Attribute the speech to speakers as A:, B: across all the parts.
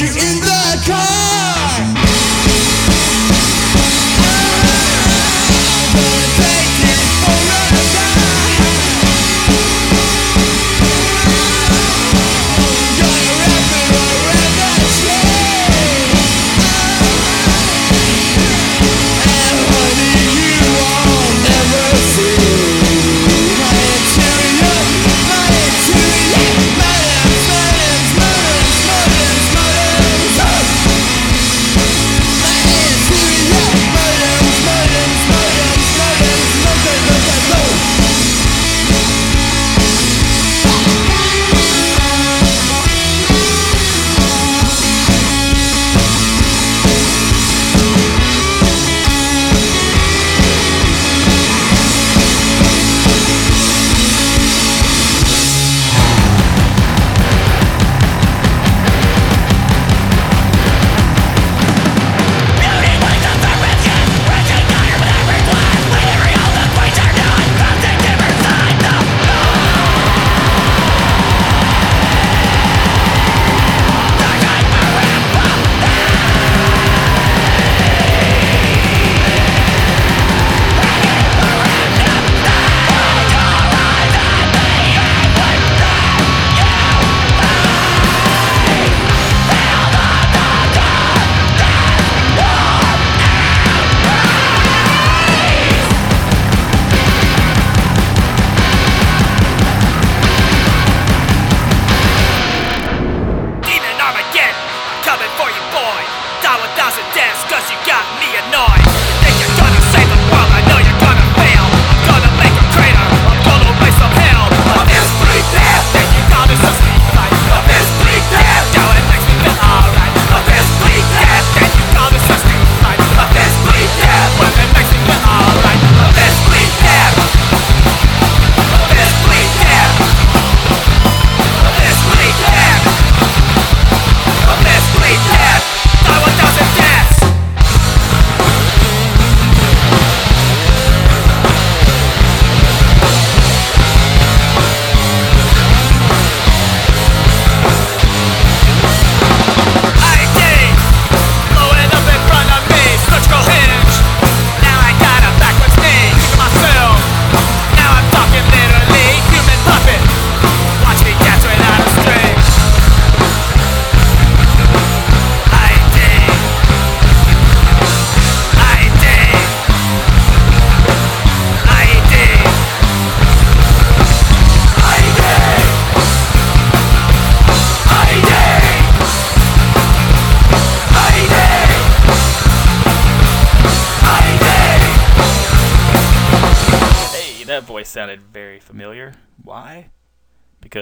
A: you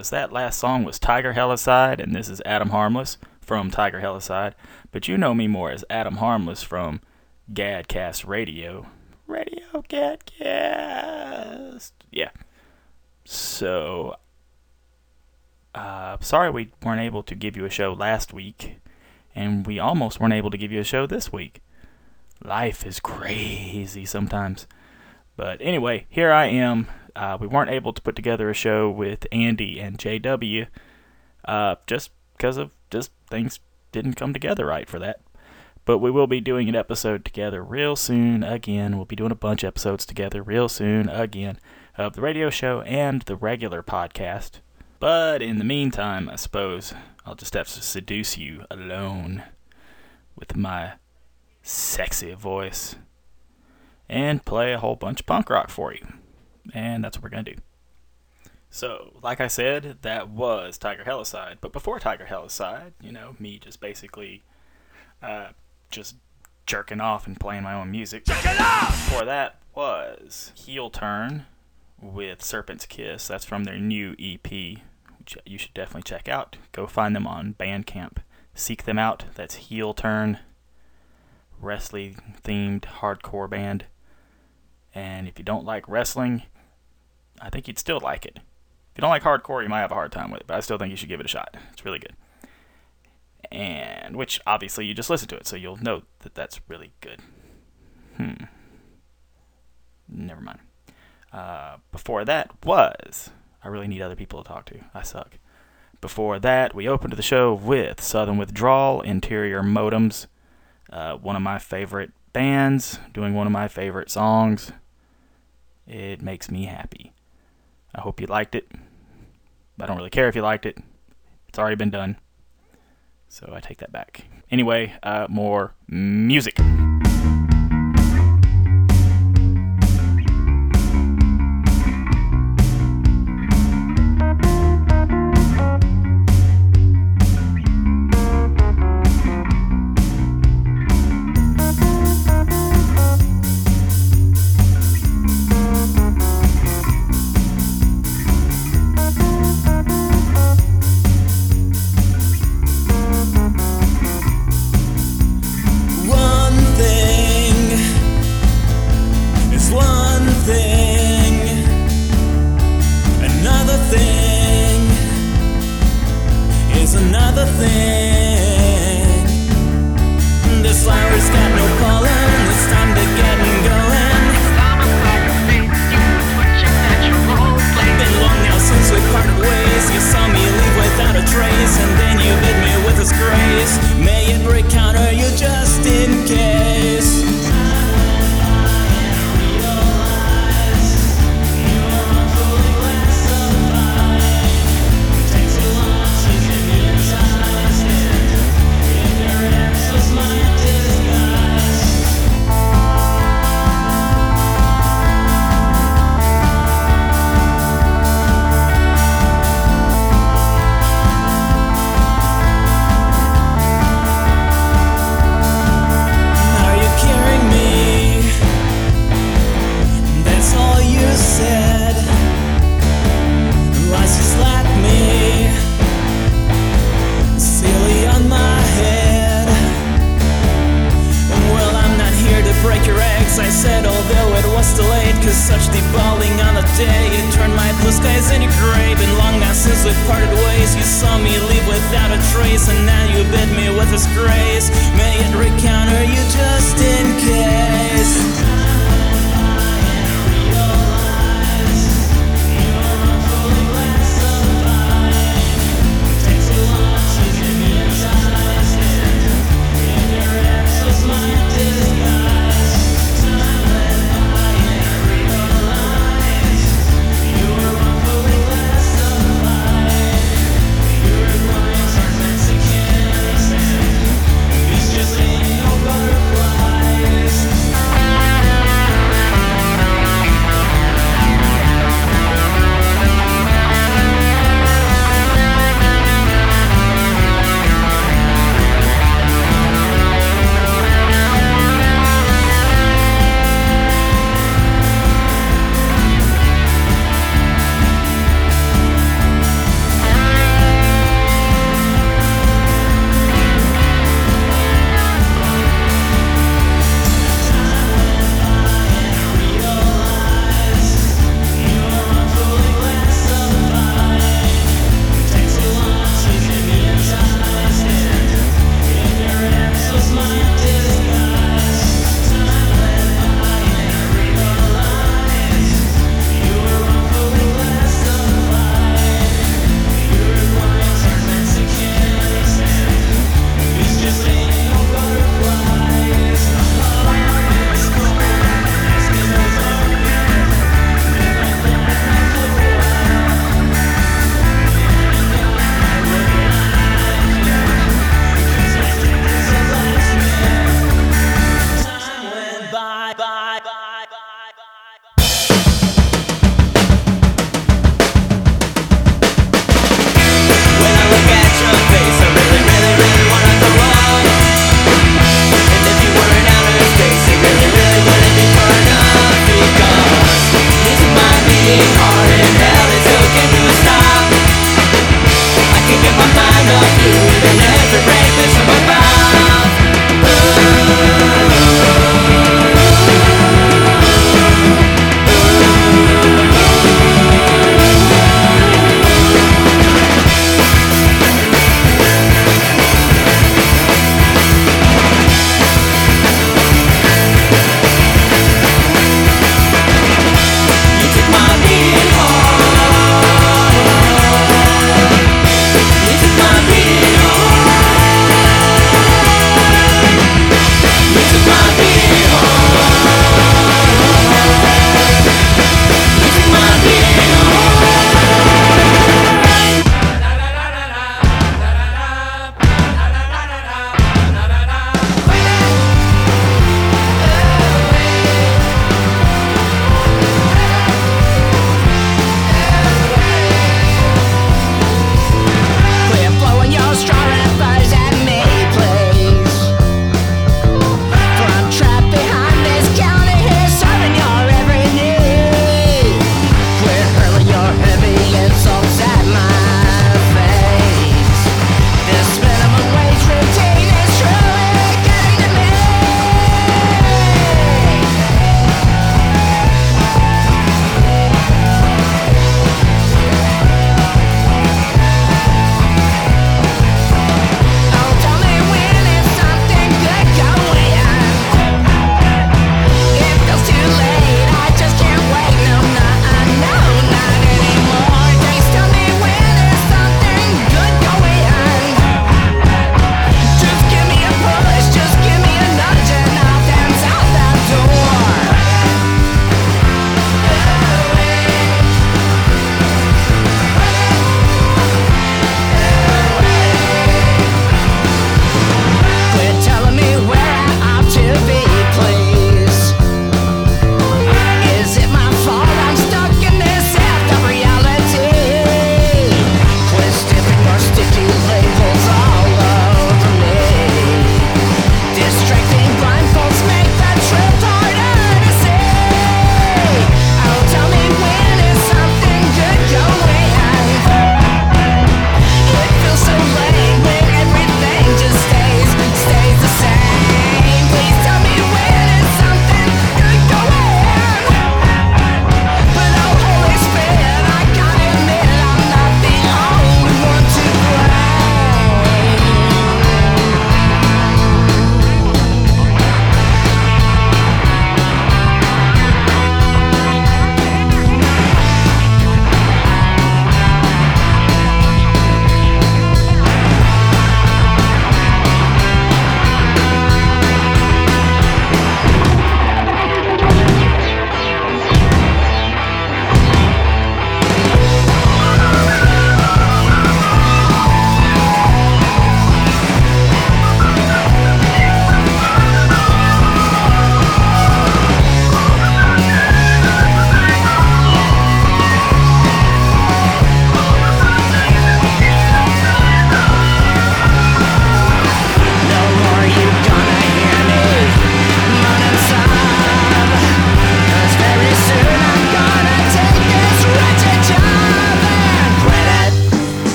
B: Because that last song was Tiger Helicide, and this is Adam Harmless from Tiger Helicide. But you know me more as Adam Harmless from Gadcast Radio. Radio Gadcast. Yeah. So, uh, sorry we weren't able to give you a show last week, and we almost weren't able to give you a show this week. Life is crazy sometimes. But anyway, here I am. Uh, we weren't able to put together a show with Andy and JW uh, just because of just things didn't come together right for that. But we will be doing an episode together real soon again. We'll be doing a bunch of episodes together real soon again of the radio show and the regular podcast. But in the meantime, I suppose I'll just have to seduce you alone with my sexy voice and play a whole bunch of punk rock for you. And that's what we're going to do. So, like I said, that was Tiger Helicide. But before Tiger Helicide, you know, me just basically uh, just jerking off and playing my own music. Before that was Heel Turn with Serpent's Kiss. That's from their new EP, which you should definitely check out. Go find them on Bandcamp. Seek them out. That's Heel Turn, wrestling themed hardcore band. And if you don't like wrestling, I think you'd still like it. If you don't like hardcore, you might have a hard time with it, but I still think you should give it a shot. It's really good. And which obviously you just listen to it, so you'll know that that's really good. Hmm. Never mind. Uh, before that was I really need other people to talk to. I suck.
C: Before that, we opened the show with Southern Withdrawal, Interior Modems, uh, one of my favorite bands, doing one of my favorite songs. It makes me happy. I hope you liked it. I don't really care if you liked it. It's already been done. So I take that back. Anyway, uh, more music.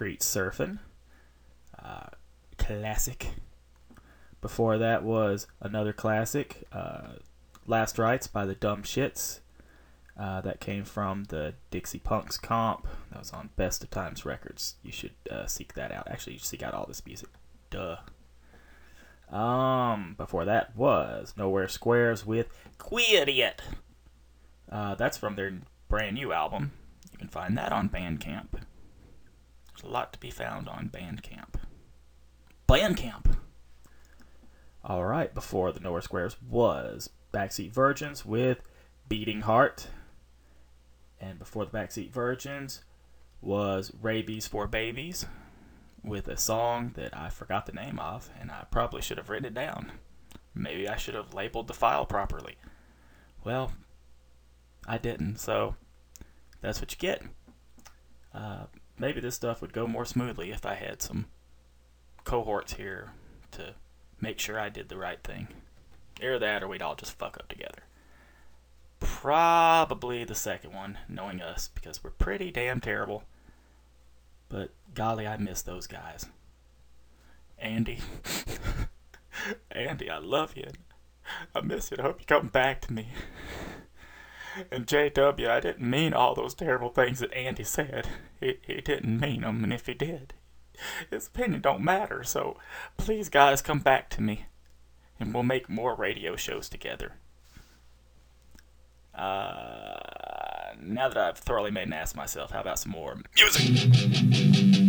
B: Concrete Surfing. Uh, classic. Before that was another classic, uh, Last Rites by the Dumb Shits. Uh, that came from the Dixie Punks comp. That was on Best of Times Records. You should uh, seek that out. Actually, you should seek out all this music. Duh. Um, before that was Nowhere Squares with Quiet. Uh, that's from their brand new album. You can find that on Bandcamp. A lot to be found on Bandcamp. Bandcamp. All right, before the Nowhere Squares was Backseat Virgins with Beating Heart. And before the Backseat Virgins was Rabies for Babies with a song that I forgot the name of, and I probably should have written it down. Maybe I should have labeled the file properly. Well, I didn't, so that's what you get. Maybe this stuff would go more smoothly if I had some cohorts here to make sure I did the right thing. Either that or we'd all just fuck up together. Probably the second one, knowing us, because we're pretty damn terrible. But golly, I miss those guys. Andy. Andy, I love you. I miss you. I hope you come back to me. And JW, I didn't mean all those terrible things that Andy said. He, he didn't mean them, and if he did, his opinion don't matter. So please, guys, come back to me, and we'll make more radio shows together. Uh, now that I've thoroughly made an ass of myself, how about some more music?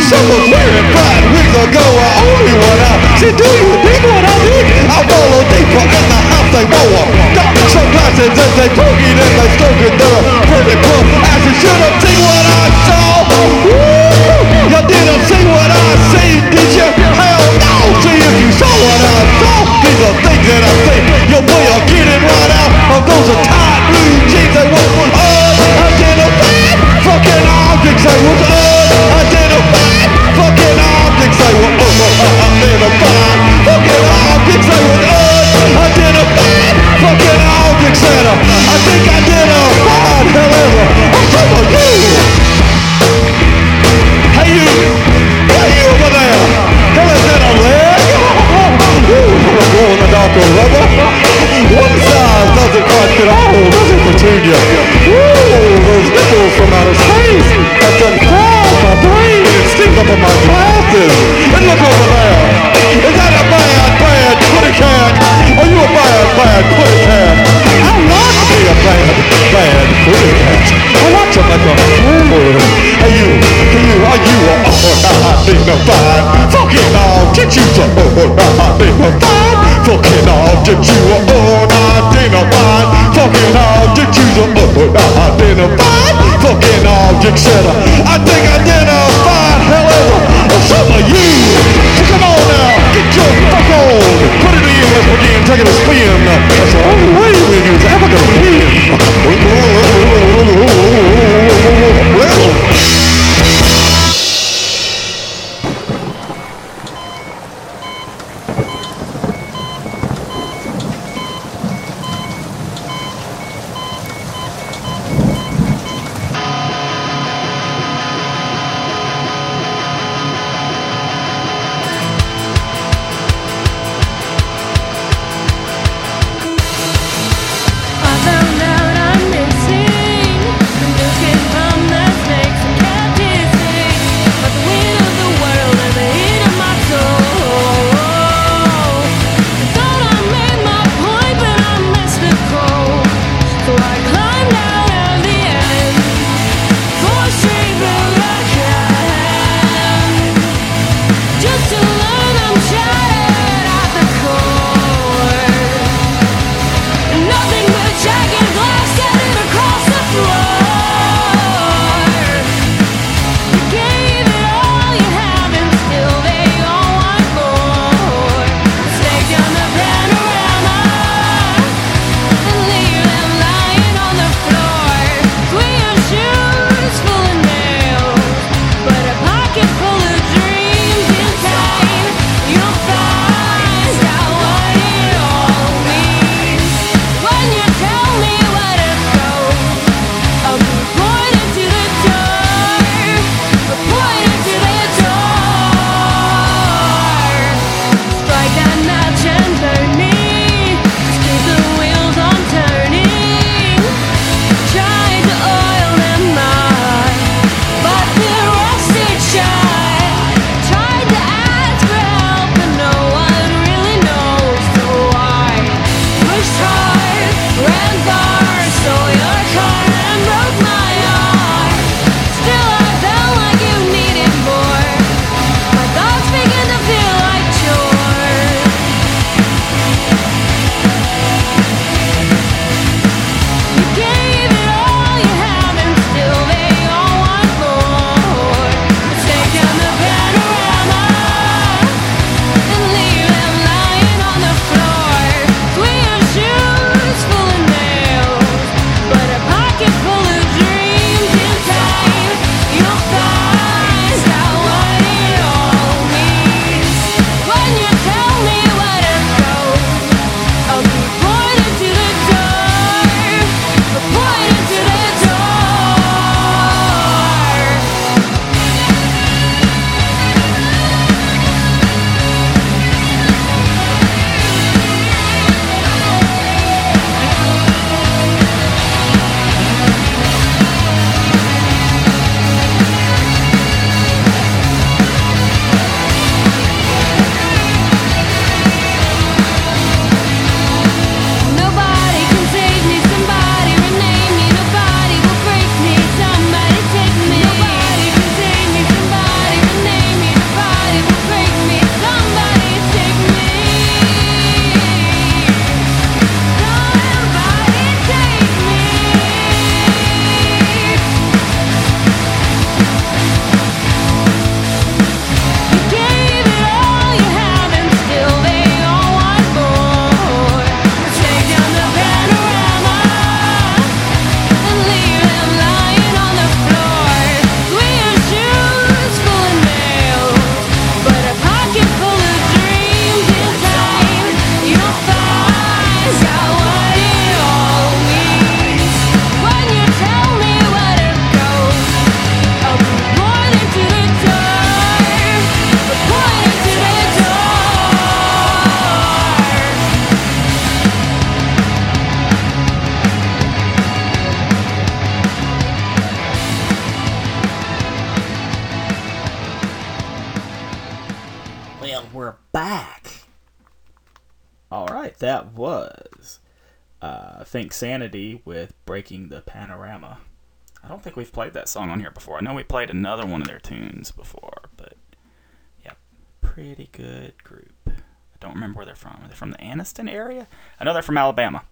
D: Someone
E: wearing pride with a goer Only went out See do you think what I dig? I roll a deeper and the house they roll Got some glasses, and they boogie and they stroke it They're pretty cool as you
F: should have seen what I saw Woo! You didn't see what I see, did you? Hell no! See if you saw what I saw These are things that I see Your boy are getting right out of those are tight blue jeans They want one hard, I'm getting a bad Fucking objects, they want One size doesn't quite fit all, does it, Petunia? Ooh, those nipples from outer space have done cross my brain and stink up on my glasses. And look over there. Is that a bad, bad kitty cat? Are you a bad, bad kitty cat? I want to be a bad, bad kitty cat. I want to make a fool. Hey you, hey you, are you a unidentified fucking object? You a unidentified fucking object. You a unidentified fucking object. You a unidentified fucking object. Said I think identified, however, some of you. So come on now, get your fuck on. Put it in, let's begin taking a spin. That's the only way we is ever gonna win.
B: Think Sanity with Breaking the Panorama. I don't think we've played that song on here before. I know we played another one of their tunes before, but yeah, pretty good group. I don't remember where they're from. Are they from the Anniston area? I know they're from Alabama.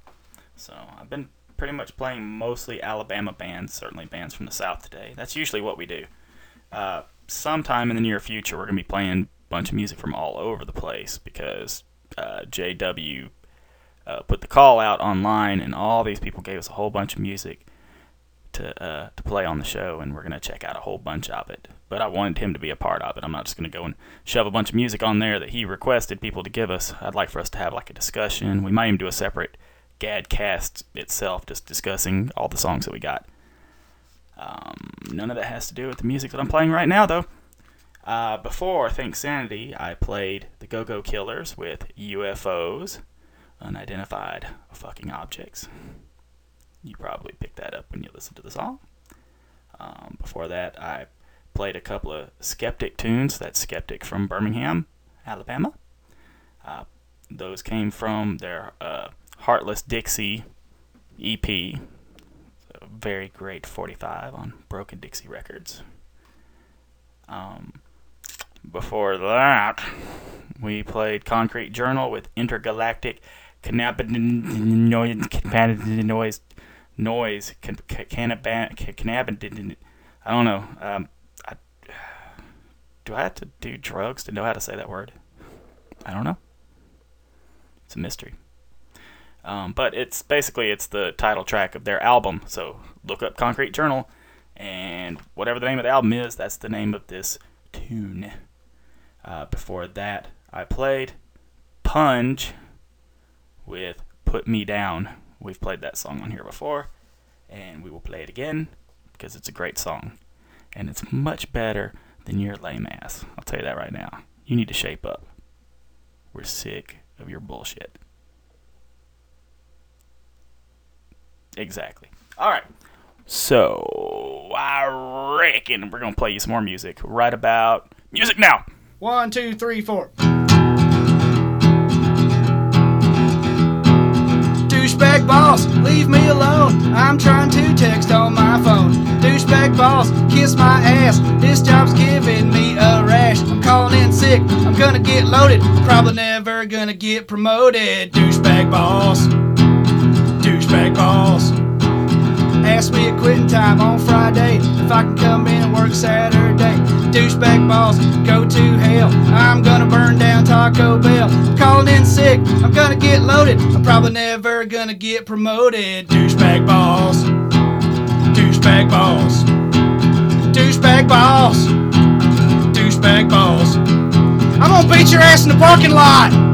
B: So I've been pretty much playing mostly Alabama bands, certainly bands from the South today. That's usually what we do. Uh, sometime in the near future, we're going to be playing a bunch of music from all over the place because uh, JW uh, put the call out online, and all these people gave us a whole bunch of music to uh, to play on the show, and we're gonna check out a whole bunch of it. But I wanted him to be a part of it. I'm not just gonna go and shove a bunch of music on there that he requested people to give us. I'd like for us to have like a discussion. We might even do a separate Gadcast itself, just discussing all the songs that we got. Um, none of that has to do with the music that I'm playing right now, though. Uh, before Think Sanity, I played the Go Go Killers with UFOs, unidentified fucking objects. You probably picked that up when you listened to the song. Um, before that, I played a couple of Skeptic tunes. That's Skeptic from Birmingham, Alabama. Uh, those came from their uh, Heartless Dixie EP. Very great 45 on Broken Dixie Records. Um, before that, we played Concrete Journal with Intergalactic Cannabinoid Noise Noise Cannabinoid. I don't know. Um, I, do I have to do drugs to know how to say that word? I don't know. It's a mystery. Um, but it's basically it's the title track of their album. So look up Concrete Journal, and whatever the name of the album is, that's the name of this tune. Uh, before that, I played Punge with Put Me Down. We've played that song on here before, and we will play it again because it's a great song. And it's much better than your lame ass. I'll tell you that right now. You need to shape up. We're sick of your bullshit. Exactly. All right. So, I reckon we're to play you some more music right about music now.
G: One, two, three, four. Douchebag boss, leave me alone. I'm trying to text on my phone. Douchebag boss, kiss my ass. This job's giving me a rash. I'm calling in sick. I'm gonna get loaded. Probably never gonna get promoted. Douchebag boss. Douchebag boss. Ask me at quitting time on Friday if I can come in and work Saturday. Douchebag boss, go to hell. I'm gonna burn down Taco Bell. Calling in sick, I'm gonna get loaded. I'm probably never gonna get promoted. Douchebag boss, douchebag boss, douchebag boss, douchebag boss. I'm gonna beat your ass in the parking lot.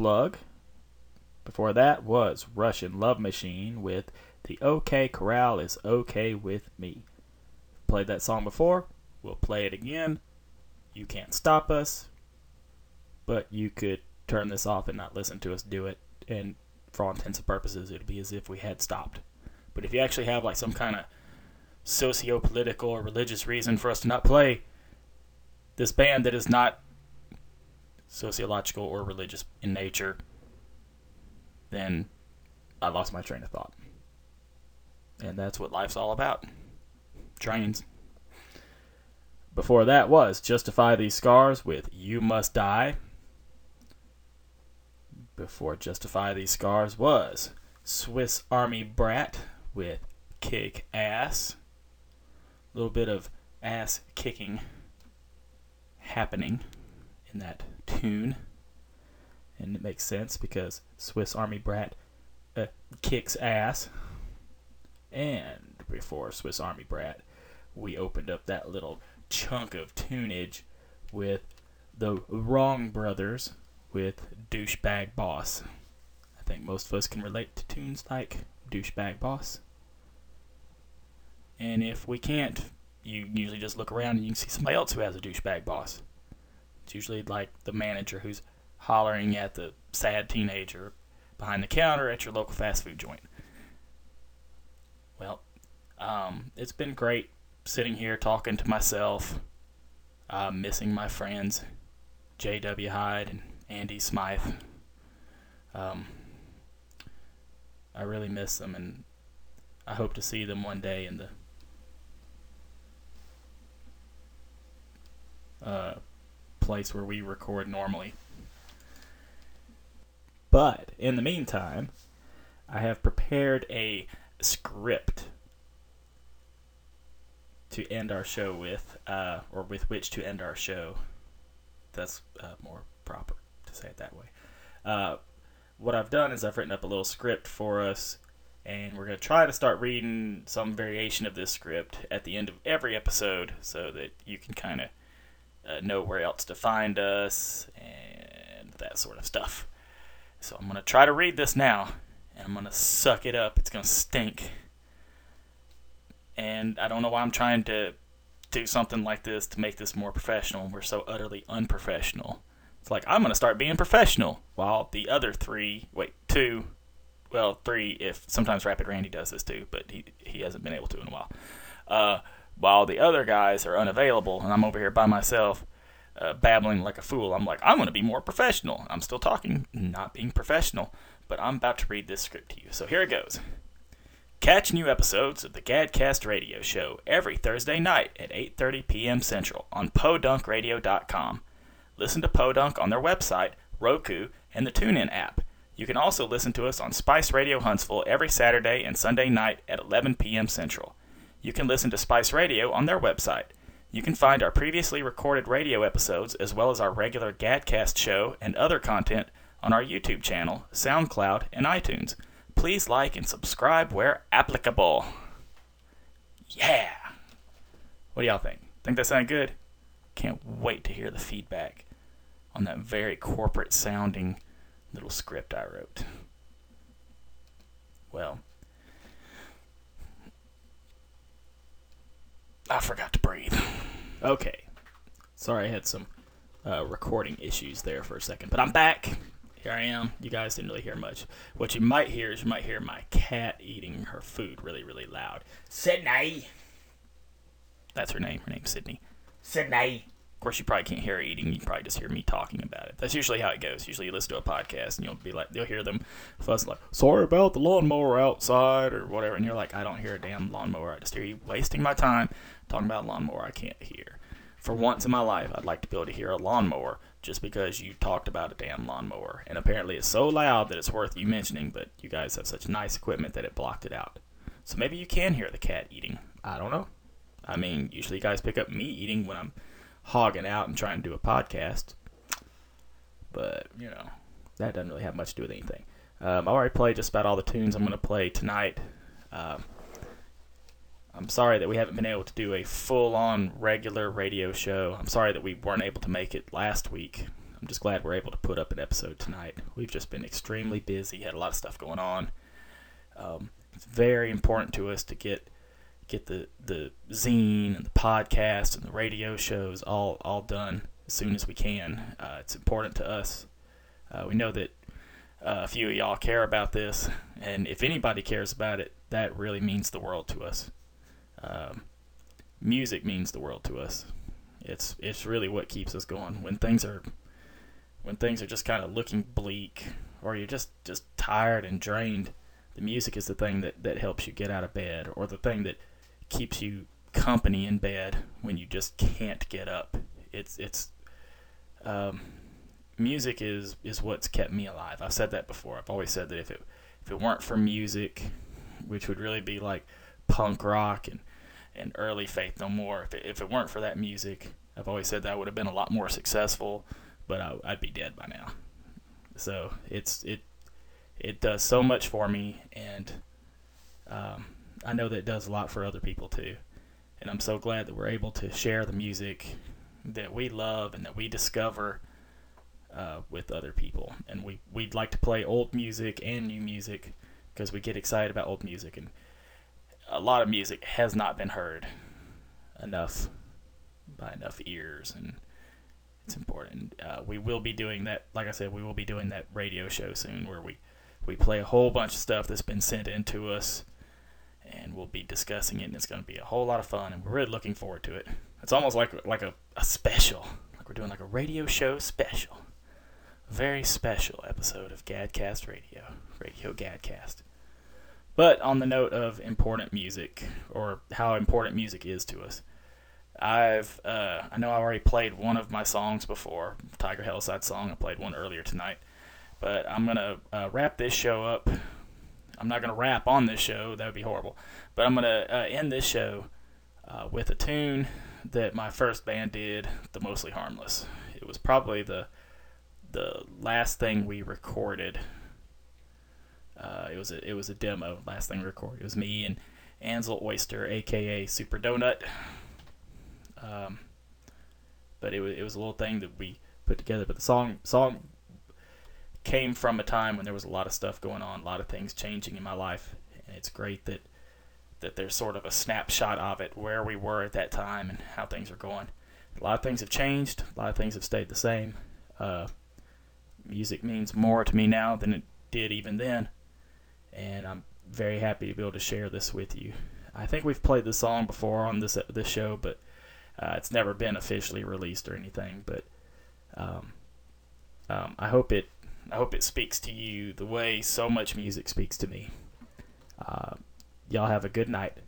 B: Plug. Before that was Russian Love Machine with The OK Corral is OK with Me. Played that song before, we'll play it again. You can't stop us, but you could turn this off and not listen to us do it, and for all intents and purposes, it'll be as if we had stopped. But if you actually have like some kind of socio-political or religious reason for us to not play this band that is not sociological or religious in nature, then I lost my train of thought. And that's what life's all about. Trains. Before that was Justify These Scars with You Must Die. Before Justify These Scars was Swiss Army Brat with Kick Ass. A little bit of ass kicking happening in that tune. And it makes sense because Swiss Army Brat uh, kicks ass. And before Swiss Army Brat, we opened up that little chunk of tunage with the Wrong Brothers with Douchebag Boss. I think most of us can relate to tunes like Douchebag Boss. And if we can't, you usually just look around and you can see somebody else who has a douchebag boss. It's usually like the manager who's hollering at the sad teenager behind the counter at your local fast food joint. Well, um, it's been great sitting here talking to myself, uh, missing my friends, J.W. Hyde and Andy Smythe. Um, I really miss them, and I hope to see them one day in the uh, place where we record normally. But in the meantime, I have prepared a script to end our show with, uh, or with which to end our show. That's uh, more proper to say it that way. Uh, what I've done is I've written up a little script for us, and we're going to try to start reading some variation of this script at the end of every episode so that you can kind of uh, know where else to find us and that sort of stuff. So I'm going to try to read this now, and I'm going to suck it up. It's going to stink. And I don't know why I'm trying to do something like this to make this more professional. We're so utterly unprofessional. It's like I'm going to start being professional while the other three, wait, two, well, three if sometimes Rapid Randy does this too, but he he hasn't been able to in a while. Uh, while the other guys are unavailable and I'm over here by myself uh, babbling like a fool. I'm like, I'm to be more professional. I'm still talking, not being professional, but I'm about to read this script to you. So here it goes. Catch new episodes of the Gadcast Radio Show every Thursday night at 8:30 p.m. Central on podunkradio.com. Listen to Podunk on their website, Roku, and the TuneIn app. You can also listen to us on Spice Radio Huntsville every Saturday and Sunday night at 11 p.m. Central. You can listen to Spice Radio on their website. You can find our previously recorded radio episodes as well as our regular Gadcast show and other content on our YouTube channel, SoundCloud, and iTunes. Please like and subscribe where applicable. Yeah. What do y'all think? Think that sounded good? Can't wait to hear the feedback on that very corporate sounding little script I wrote. Well, I forgot to breathe. Okay. Sorry, I had some uh, recording issues there for a second, but I'm back. Here I am. You guys didn't really hear much. What you might hear is you might hear my cat eating her food really, really loud. Sydney! That's her name. Her name's Sydney. Sydney! Of course, you probably can't hear eating. You probably just hear me talking about it. That's usually how it goes. Usually, you listen to a podcast and you'll be like, you'll hear them fussing like, "Sorry about the lawnmower outside" or whatever, and you're like, "I don't hear a damn lawnmower. I just hear you wasting my time talking about a lawnmower I can't hear." For once in my life, I'd like to be able to hear a lawnmower just because you talked about a damn lawnmower. And apparently, it's so loud that it's worth you mentioning. But you guys have such nice equipment that it blocked it out. So maybe you can hear the cat eating. I don't know. I mean, usually you guys pick up me eating when I'm hogging out and trying to do a podcast. But, you know, that doesn't really have much to do with anything. Um, I already played just about all the tunes I'm going to play tonight. Um, I'm sorry that we haven't been able to do a full on regular radio show. I'm sorry that we weren't able to make it last week. I'm just glad we're able to put up an episode tonight. We've just been extremely busy, had a lot of stuff going on. Um, it's very important to us to get get the, the zine and the podcast and the radio shows all, all done as soon as we can. Uh, it's important to us. Uh, we know that uh, a few of y'all care about this, and if anybody cares about it, that really means the world to us. Um, music means the world to us. It's it's really what keeps us going when things are when things are just kind of looking bleak or you're just just tired and drained. The music is the thing that that helps you get out of bed, or the thing that keeps you company in bed when you just can't get up. It's it's um, music is is what's kept me alive. I've said that before. I've always said that if it if it weren't for music, which would really be like punk rock and and early Faith No More, if it, if it weren't for that music, I've always said that I would have been a lot more successful, but I, I'd be dead by now. So it's it it does so much for me, and um, I know that it does a lot for other people too. And I'm so glad that we're able to share the music that we love and that we discover uh, with other people. And we, we'd like to play old music and new music because we get excited about old music. And a lot of music has not been heard enough by enough ears. And it's important. Uh, we will be doing that, like I said, we will be doing that radio show soon where we, we play a whole bunch of stuff that's been sent in to us and we'll be discussing it, and it's going to be a whole lot of fun, and we're really looking forward to it. It's almost like like a, a special, like we're doing like a radio show special, very special episode of Gadcast Radio, Radio Gadcast. But on the note of important music, or how important music is to us, I've uh, I know I already played one of my songs before, Tiger Hellside song. I played one earlier tonight, but I'm gonna uh, wrap this show up I'm not going to rap on this show. That would be horrible. But I'm going to uh, end this show uh, with a tune that my first band did, The Mostly Harmless. It was probably the the last thing we recorded. Uh, it was a it was a demo. Last thing recorded. It was me and Ansel Oyster, aka Super Donut. Um, but it was it was a little thing that we put together. But the song song came from a time when there was a lot of stuff going on, a lot of things changing in my life, and it's great that that there's sort of a snapshot of it, where we were at that time and how things are going. A lot of things have changed. A lot of things have stayed the same. Uh, music means more to me now than it did even then, and I'm very happy to be able to share this with you. I think we've played this song before on this this show, but uh, it's never been officially released or anything. But um, um, I hope it I hope it speaks to you the way so much music speaks to me. Uh, y'all have a good night.